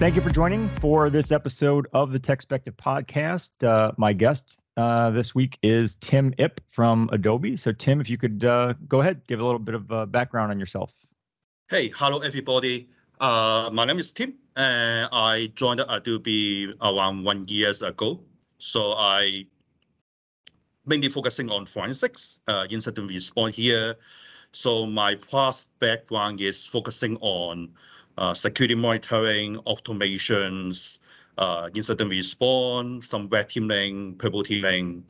Thank you for joining for this episode of the Techspective podcast. Uh, my guest uh, this week is Tim Ip from Adobe. So, Tim, if you could uh, go ahead, give a little bit of uh, background on yourself. Hey, hello everybody. Uh, my name is Tim, and I joined Adobe around one years ago. So I mainly focusing on forensics, uh, incident response here. So my past background is focusing on security monitoring, automations, uh, incident response, some red teaming, purple teaming.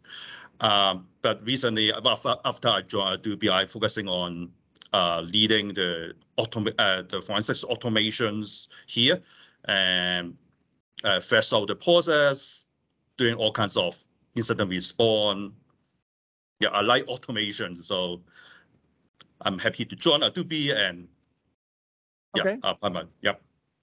Um, but recently, after, I joined Adobe, I focusing on uh, leading the uh, forensics automations here and uh, first out the process, doing all kinds of incident response. Yeah, I like automation, so I'm happy to join Adobe and yeah, Okay. uh, I'm a, yep.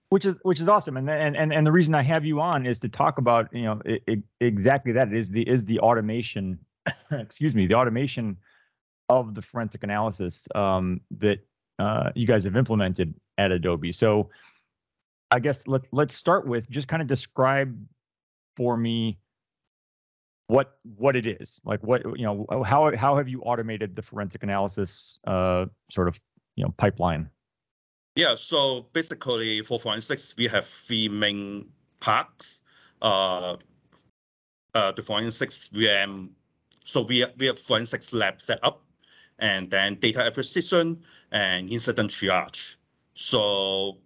which is which is awesome. And and and, and the reason i have you on is to talk about you know i i exactly that. Is the is the automation excuse me the automation of the forensic analysis um, that uh, you guys have implemented at adobe. So i guess let, let's start with just kind of describe for me what what it is. Like what you know how how have you automated the forensic analysis uh, sort of you know pipeline Yeah, so basically for forensics, we have three main parts. Uh, uh, the forensics VM, so we we have forensics lab set up, and then data acquisition and incident triage. So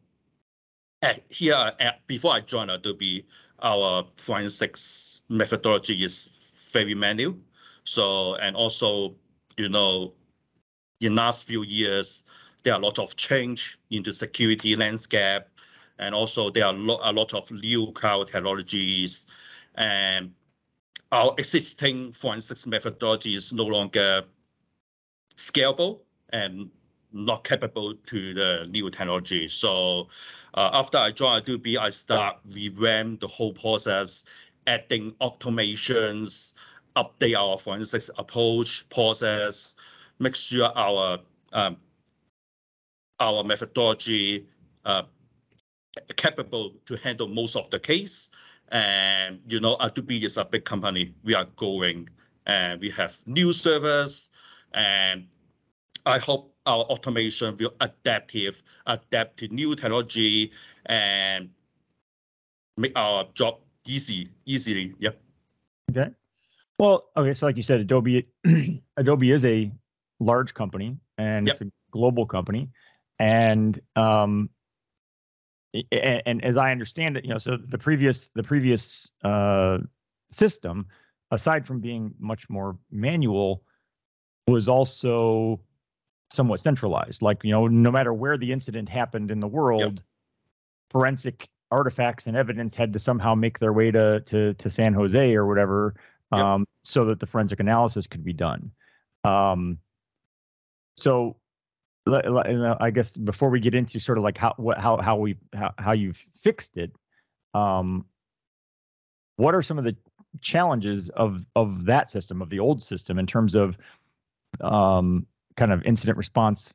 at, here at, before I joined Adobe, our forensics methodology is very manual. So and also, you know, in last few years, there are a lot of change in the security landscape, and also there are lo- a lot of new cloud technologies, and our existing forensics methodology is no longer scalable and not capable to the new technology. So uh, after I joined Adobe, I start revamp the whole process, adding automations, update our forensics approach process, make sure our um, our methodology uh, capable to handle most of the case. And you know, Adobe is a big company. We are growing, and we have new servers, and I hope our automation will adaptive, adapt to new technology, and make our job easy, easily. Yep. Okay. Well, okay. So, like you said, Adobe, Adobe is a large company and Yep. it's a global company, and um, a- a- and, as I understand it, you know, so the previous the previous uh system, aside from being much more manual, was also somewhat centralized. Like you know, no matter where the incident happened in the world, forensic artifacts and evidence had to somehow make their way to to to San Jose or whatever, Yep. um, so that the forensic analysis could be done. Um, so, le- le- you know, I guess before we get into sort of like how what how how we how how you've fixed it, um, what are some of the challenges of of that system of the old system in terms of um, kind of incident response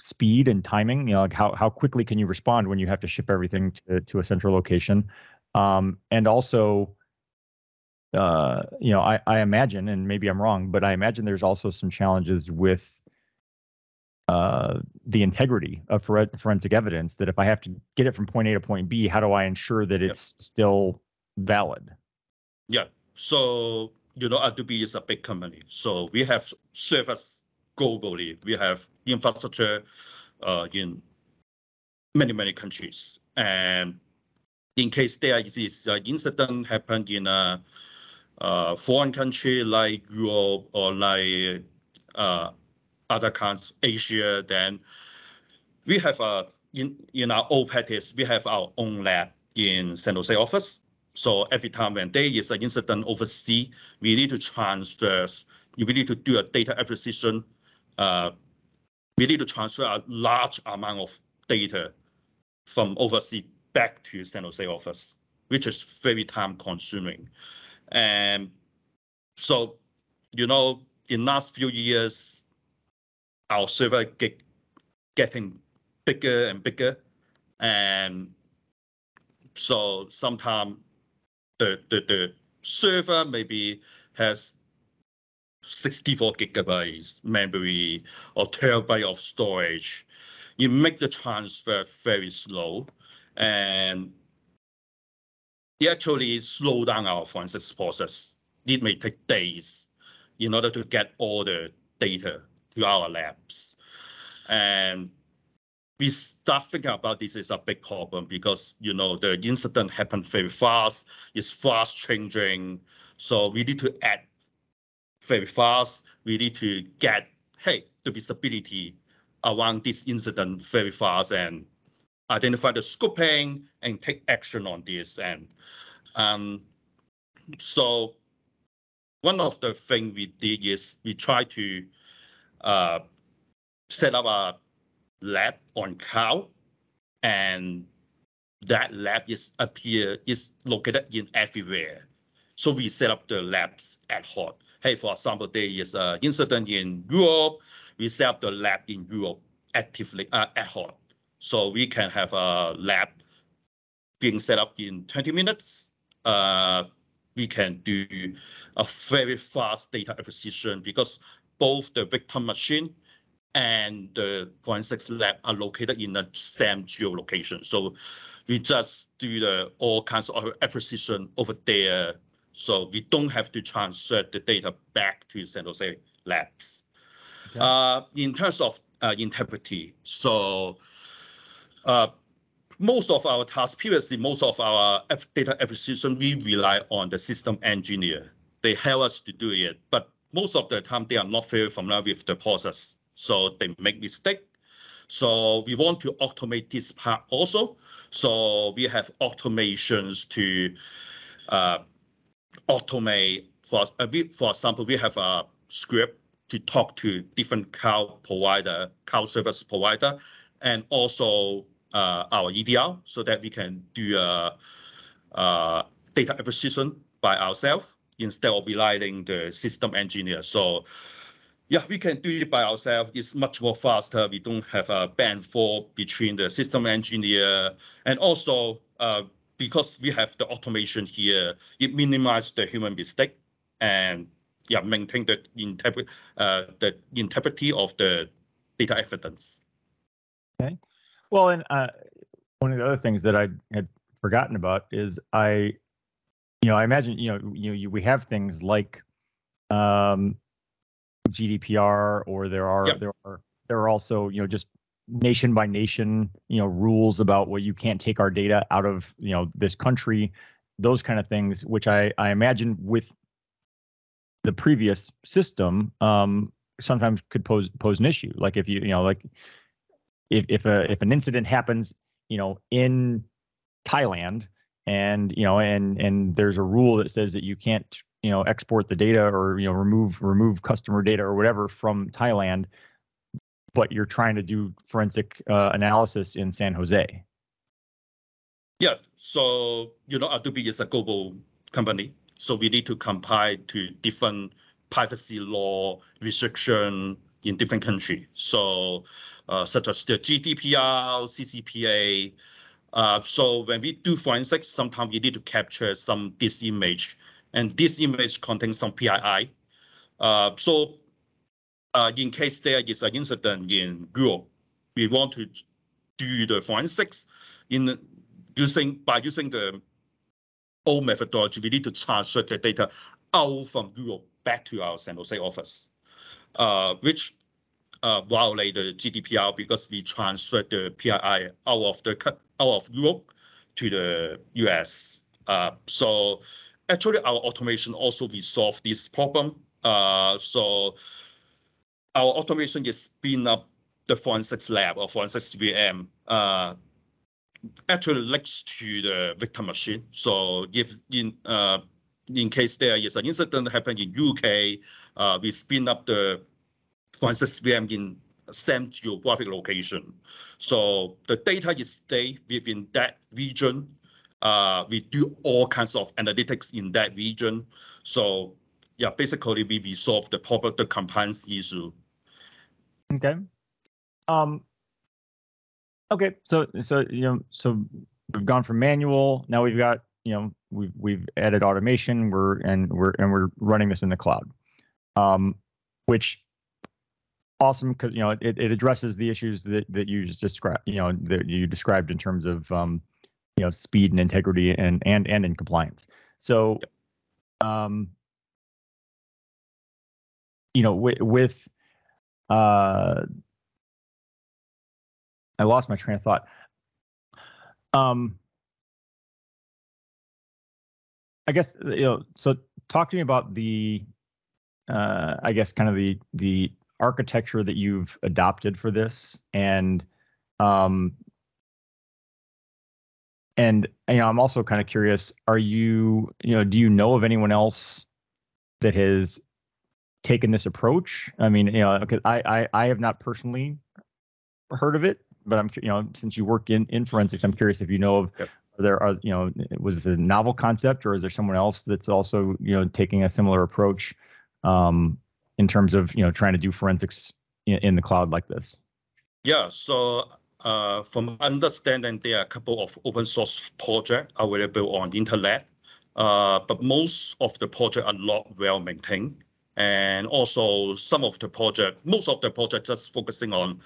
speed and timing? You know like how how quickly can you respond when you have to ship everything to, to a central location? Um, and also uh, you know I, I imagine and maybe i'm wrong but i imagine there's also some challenges with uh, the integrity of fore- forensic evidence that if i have to get it from point a to point b how do i ensure that Yep. it's still valid Yeah. So, you know, Adobe is a big company. So we have servers globally. We have infrastructure uh, in many, many countries. And in case there is an incident happened in a, uh foreign country like Europe or like uh, other countries, Asia, then we have a in in our old practice, we have our own lab in San Jose office. So every time when there is an incident overseas, we need to transfer, we need to do a data acquisition. Uh, we need to transfer a large amount of data from overseas back to San Jose office, which is very time consuming. And so, you know, in last few years, our server get getting bigger and bigger, and so sometimes the, the the server maybe has 64 gigabytes memory or terabyte of storage. You make the transfer very slow and it actually slow down our forensics process. It may take days in order to get all the data to our labs. And we start thinking about this is a big problem because you know the incident happened very fast, it's fast changing. So we need to act very fast. We need to get hey the visibility around this incident very fast and identify the scoping and take action on this. And um, so one of the things we did is we try to uh, set up a lab on cloud, and that lab is appear is located in everywhere. So we set up the labs ad hoc. Hey, for example, there is an incident in Europe. We set up the lab in Europe actively uh, ad. So we can have a lab being set up in 20 minutes. Uh, we can do a very fast data acquisition because both the victim machine and the forensics lab are located in the same geolocation. So we just do the all kinds of acquisition over there. So we don't have to transfer the data back to San Jose labs. Okay. Uh, in terms of uh, integrity, so uh, most of our tasks previously, most of our data acquisition, we rely on the system engineer. They help us to do it, but most of the time they are not very familiar with the process so they make mistake. So we want to automate this part also. So we have automations to uh, automate. For uh, for example, we have a script to talk to different cloud provider, cloud service provider, and also uh, our EDR, so that we can do a, a data acquisition by ourselves instead of relying the system engineer. So yeah, we can do it by ourselves. It's much more faster. We don't have a band for between the system engineer and also uh, because we have the automation here, it minimizes the human mistake and yeah, maintain the, interpret, uh, the integrity of the data evidence. Okay. Well, and uh, one of the other things that I had forgotten about is I, you know, I imagine, you know, you, you we have things like um, GDPR or there are yep. there are there are also you know just nation by nation you know rules about what you can't take our data out of you know this country those kind of things which i i imagine with the previous system um sometimes could pose pose an issue like if you you know like if if a if an incident happens you know in thailand and you know and and there's a rule that says that you can't you know export the data or you know remove remove customer data or whatever from Thailand, but you're trying to do forensic uh, analysis in San Jose. Yeah, so you know Adobe is a global company, so we need to comply to different privacy law restriction in different countries. So uh, such as the GDPR, CCPA. Uh, so when we do forensics, sometimes we need to capture some this image and this image contains some PII. Uh, so uh, in case there is an incident in Europe, we want to do the forensics in using by using the old methodology. We need to transfer the data out from Europe back to our San Jose office, uh, which uh, violate the GDPR because we transferred the PII out of the out of Europe to the US. Uh, so actually our automation also resolve this problem. Uh, so our automation is spin up the forensics lab or forensics VM uh, actually links to the victim machine. So if in uh, in case there is an incident happened in UK, uh, we spin up the forensics VM in same geographic location. So the data is stay within that region uh, we do all kinds of analytics in that region. So yeah, basically we resolve the problem, the compliance issue. Okay. Um, okay. So, so, you know, so we've gone from manual. Now we've got you know we've we've added automation. We're and we're and we're running this in the cloud, um, which awesome because you know it, it addresses the issues that that you just described. You know that you described in terms of um, you know speed and integrity and and and in compliance. So, um, you know with with uh, I lost my train of thought. Um, I guess you know. So, talk to me about the, uh, I guess, kind of the the architecture that you've adopted for this, and um, and you know, I'm also kind of curious. Are you, you know, do you know of anyone else that has taken this approach? I mean, you know, because I, I I have not personally heard of it, but I'm you know, since you work in in forensics, I'm curious if you know of Yep. are there are you know was it a novel concept or is there someone else that's also you know taking a similar approach um, in terms of you know trying to do forensics in, in the cloud like this? Yeah, so uh, from understanding, there are a couple of open source projects available on internet, uh, but most of the projects are not well maintained. And also some of the project, most of the project just focusing on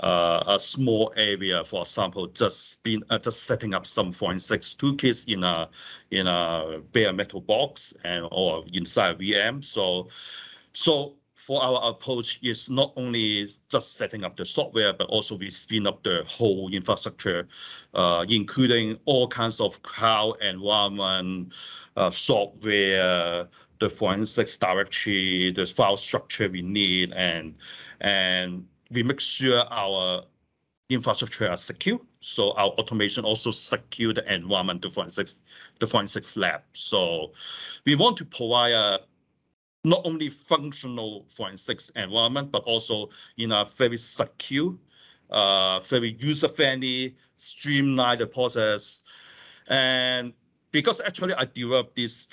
uh, a small area, for example, just being uh, just setting up some forensics toolkits in a in a bare metal box and or inside a VM. So so for our approach is not only just setting up the software, but also we spin up the whole infrastructure, uh, including all kinds of cloud environment, uh, software, the forensics directory, the file structure we need, and and we make sure our infrastructure are secure. So our automation also secure the environment, the forensics, the forensics lab. So we want to provide a not only functional forensics environment, but also in a very secure, uh, very user-friendly, streamlined process. And because actually I developed this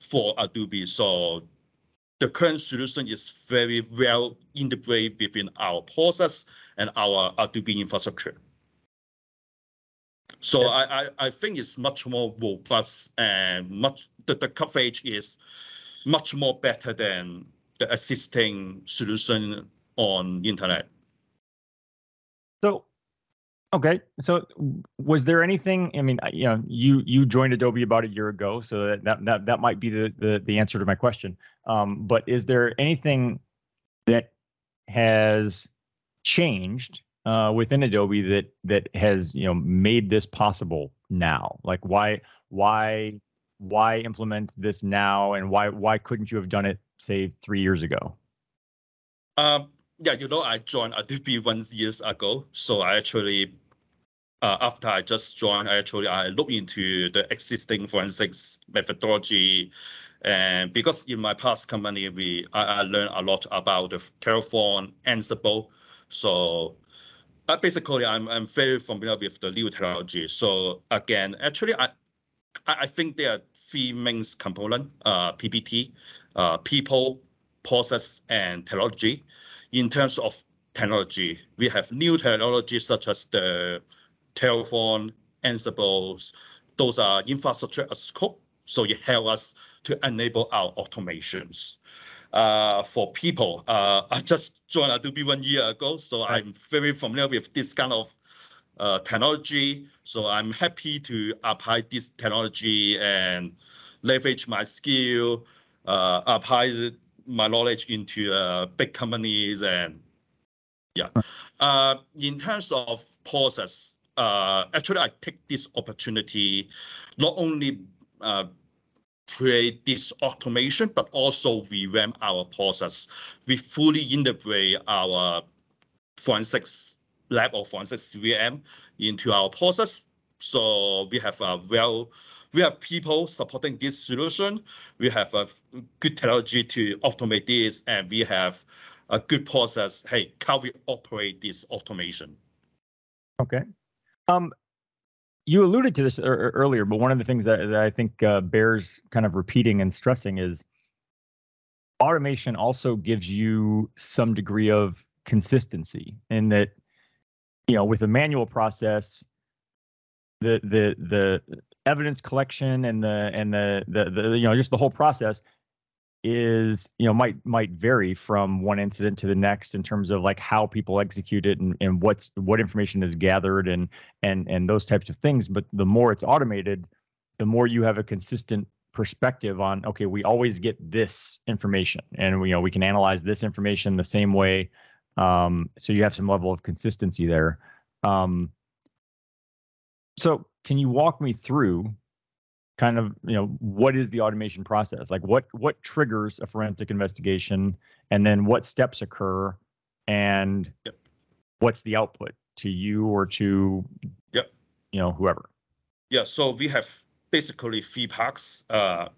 for Adobe, so the current solution is very well integrated within our process and our Adobe infrastructure. So Yeah. I, I, I think it's much more robust and much the, the coverage is much more better than the existing solution on internet. So, okay. So, was there anything? I mean, you know, you you joined Adobe about a year ago, so that that that, that might be the, the the answer to my question. Um, but is there anything that has changed uh, within Adobe that that has you know made this possible now? Like, why why why implement this now, and why why couldn't you have done it say three years ago? Um, yeah, you know, I joined Adobe one years ago, so I actually, uh, after I just joined, I actually I look into the existing forensics methodology, and because in my past company we I, I learned a lot about the Terraform, Ansible, so uh, basically I'm I'm very familiar with the new technology. So again, actually I I I think there are three main components: uh, PPT, uh, people, process, and technology. In terms of technology, we have new technologies such as the Terraform, Ansible. Those are infrastructure as code, so it helps us to enable our automations. Uh, for people, uh, I just joined Adobe one year ago, so I'm very familiar with this kind of technology. So I'm happy to apply this technology and leverage my skill, uh, apply my knowledge into uh, big companies and yeah. Uh, in terms of process, uh, actually I take this opportunity not only uh, create this automation, but also revamp our process. We fully integrate our forensics lab or forensics VM into our process. So we have a well, we have people supporting this solution. We have a good technology to automate this, and we have a good process. Hey, how we operate this automation? Okay. Um, you alluded to this ear- earlier, but one of the things that, that I think uh, bears kind of repeating and stressing is automation also gives you some degree of consistency in that, you know, with a manual process, the the the evidence collection and the and the, the the you know just the whole process is you know might might vary from one incident to the next in terms of like how people execute it and, and what's what information is gathered and and and those types of things. But the more it's automated the more you have a consistent perspective on okay we always get this information and you know we can analyze this information the same way um, so you have some level of consistency there. Um, so can you walk me through kind of you know what is the automation process? Like what what triggers a forensic investigation? And then what steps occur? And yep. what's the output to you or to yep. you know whoever? Yeah so we have basically three parts uh,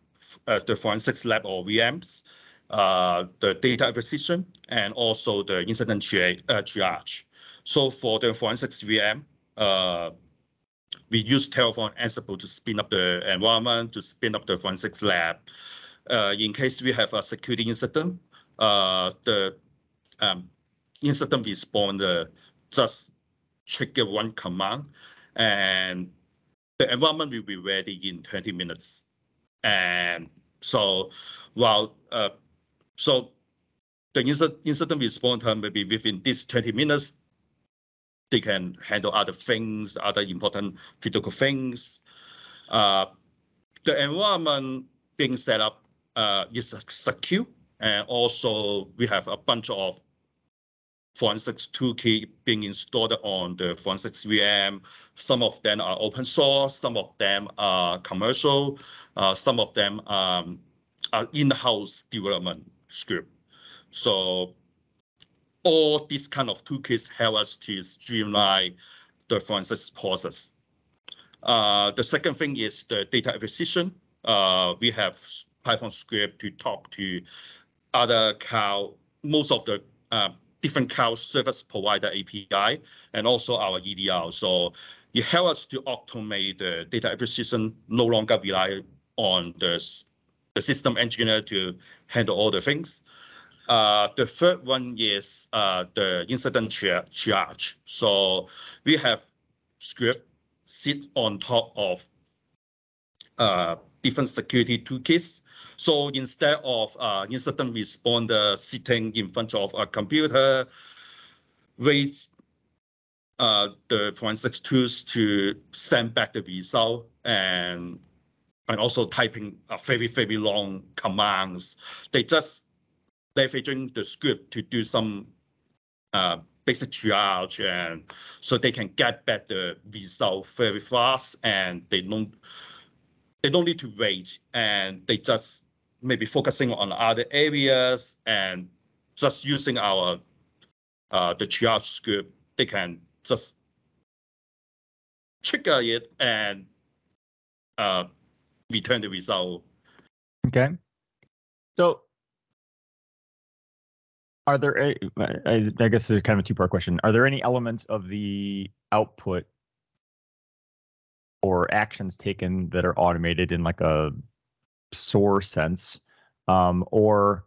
uh, the forensics lab or vms uh, the data acquisition and also the incident uh, triage so for the forensics vm uh, we use Terraform Ansible to spin up the environment, to spin up the forensics lab. Uh, in case we have a security incident, uh, the um, incident responder just trigger one command, and the environment will be ready in 20 minutes. And so, while uh, so the incident, incident responder maybe within this 20 minutes, they can handle other things, other important critical things. Uh, the environment being set up uh, is secure, and also we have a bunch of forensics toolkit being installed on the forensics VM. Some of them are open source, some of them are commercial, uh, some of them um, are in-house development script. So all these kind of toolkits help us to streamline the forensics process. Uh, the second thing is the data acquisition. Uh, we have Python script to talk to other cloud, most of the uh, different cloud service provider API, and also our EDR. So it helps us to automate the data acquisition, no longer rely on the, the system engineer to handle all the things. Uh, the third one is uh, the incident triage. So we have script sit on top of uh, different security toolkits. So instead of uh, incident responder sitting in front of a computer, wait uh, the forensics tools to send back the result and and also typing a very very long commands. They just leveraging the script to do some uh, basic triage and so they can get the result very fast and they don't they don't need to wait and they just maybe focusing on other areas and just using our uh, the triage script they can just trigger it and uh, return the result okay so are there a, I, I guess is kind of a two part question. Are there any elements of the output or actions taken that are automated in like a SOAR sense? Um, or,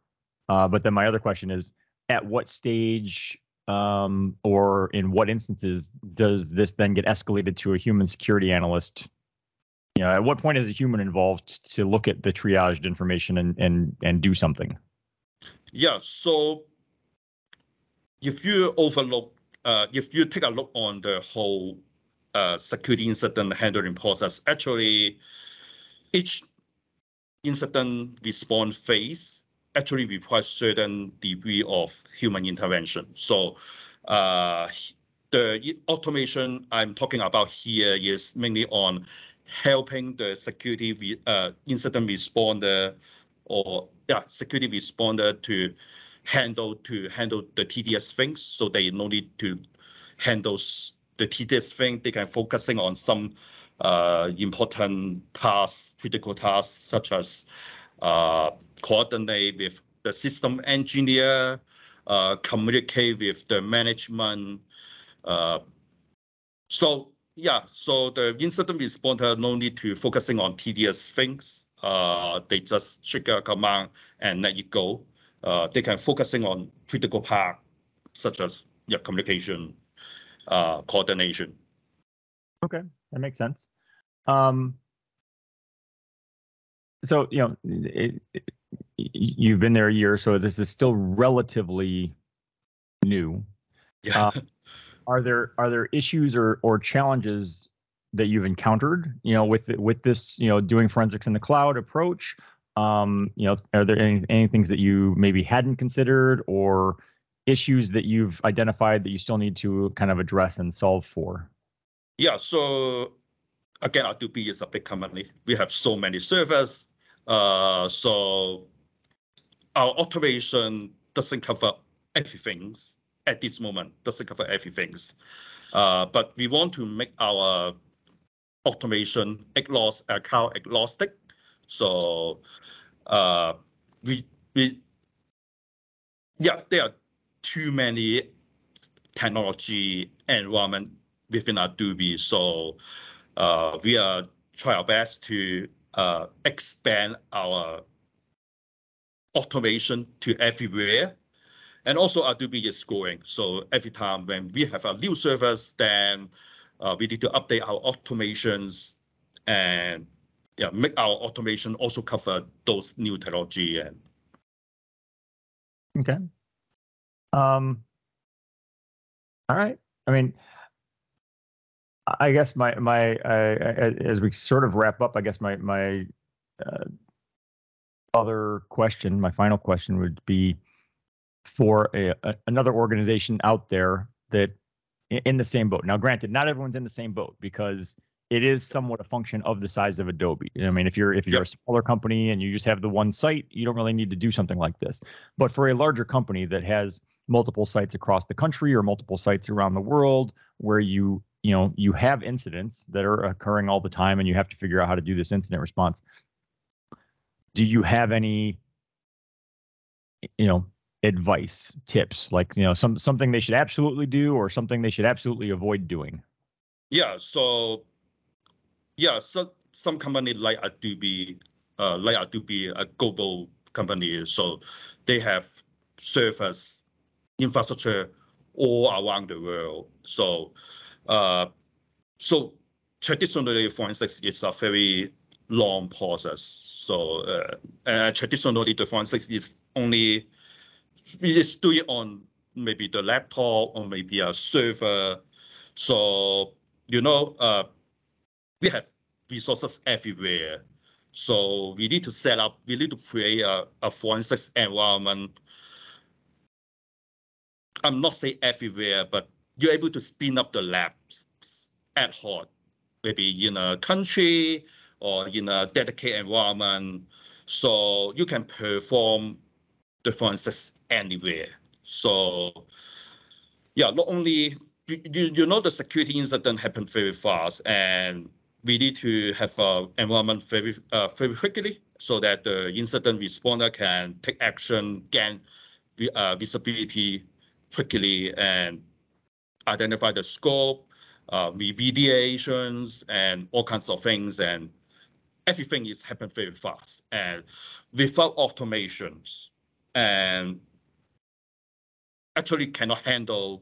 uh, but then my other question is at what stage um, or in what instances does this then get escalated to a human security analyst? You know, at what point is a human involved to look at the triaged information and and and do something? Yeah, so if you overlook, uh, if you take a look on the whole uh, security incident handling process, actually each incident response phase actually requires certain degree of human intervention. So uh, the automation I'm talking about here is mainly on helping the security uh, incident responder or yeah security responder to handle to handle the tedious things, so they no need to handle the tedious thing. They can focusing on some uh, important tasks, critical tasks, such as uh, coordinate with the system engineer, uh, communicate with the management. Uh, so yeah, so the incident responder no need to focusing on tedious things. Uh, they just trigger a command and let it go uh, they can focusing on critical part such as yeah, communication, uh, coordination. Okay, that makes sense. Um, so you know, it, it, you've been there a year, so this is still relatively new. Yeah. Are there are there issues or or challenges that you've encountered? You know, with with this, you know, doing forensics in the cloud approach. Um, you know, are there any, any things that you maybe hadn't considered or issues that you've identified that you still need to kind of address and solve for? Yeah. So again, Adobe is a big company. We have so many servers. Uh, so our automation doesn't cover everything at this moment. Doesn't cover everything. Uh, but we want to make our automation account agnostic. So uh, we we yeah, there are too many technology environment within Adobe. So uh, we are try our best to uh, expand our automation to everywhere. And also Adobe is growing. So every time when we have a new service, then uh, we need to update our automations and yeah, make our automation also cover those new technology and Okay. Um, all right. I mean, I guess my my uh, as we sort of wrap up, I guess my my uh, other question, my final question would be for a, a, another organization out there that in the same boat. Now, granted, not everyone's in the same boat because it is somewhat a function of the size of Adobe. I mean, if you're if you're yep. a smaller company and you just have the one site, you don't really need to do something like this. But for a larger company that has multiple sites across the country or multiple sites around the world where you you know you have incidents that are occurring all the time and you have to figure out how to do this incident response do you have any you know advice tips like you know some something they should absolutely do or something they should absolutely avoid doing yeah so yeah so some company like adobe uh, like adobe a global company so they have servers infrastructure all around the world so uh, so traditionally forensics is a very long process. So uh, uh, traditionally the forensics is only we just do it on maybe the laptop or maybe a server. So you know uh, we have resources everywhere. So we need to set up, we need to create a, a forensics environment. I'm not saying everywhere, but you're able to spin up the labs ad hoc, maybe in a country or in a dedicated environment. So you can perform forensics anywhere. So yeah, not only you, you know the security incident happen very fast and we need to have an environment very uh, very quickly so that the incident responder can take action, gain uh, visibility quickly and identify the scope, uh, remediations, and all kinds of things. And everything is happening very fast and without automations and actually cannot handle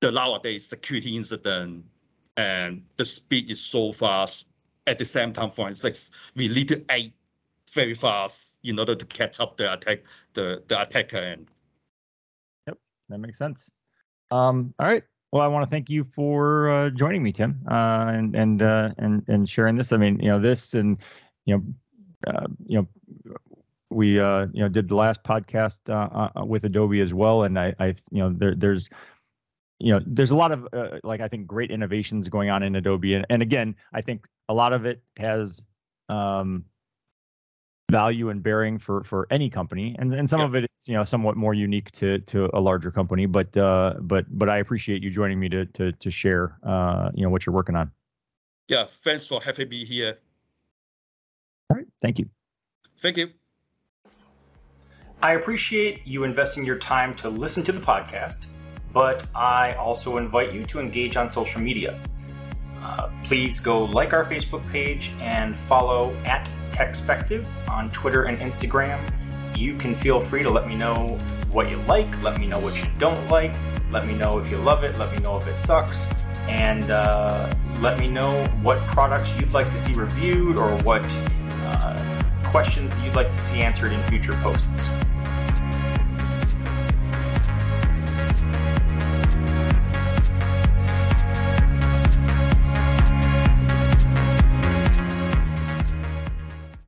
the nowadays security incident and the speed is so fast at the same time forensics we need to act very fast in order to catch up the attack the the attacker and Yep, that makes sense. Um, all right. Well, I want to thank you for uh, joining me, Tim, uh, and and uh, and and sharing this. I mean, you know, this and you know, uh, you know, we uh, you know did the last podcast uh, with Adobe as well, and I, I you know, there, there's you know, there's a lot of like I think great innovations going on in Adobe, and, and again, I think a lot of it has um, value and bearing for for any company. And and some of it is you know somewhat more unique to to a larger company. But uh but but i appreciate you joining me to to to share uh you know what you're working on. Yeah. Thanks for having me here. All right. Thank you. Thank you i appreciate you investing your time to listen to the podcast but i also invite you to engage on social media uh, please go like our facebook page and follow at Techspective on Twitter and Instagram. You can feel free to let me know what you like, let me know what you don't like, let me know if you love it, let me know if it sucks. and uh, let me know what products you'd like to see reviewed or what uh, questions that you'd like to see answered in future posts.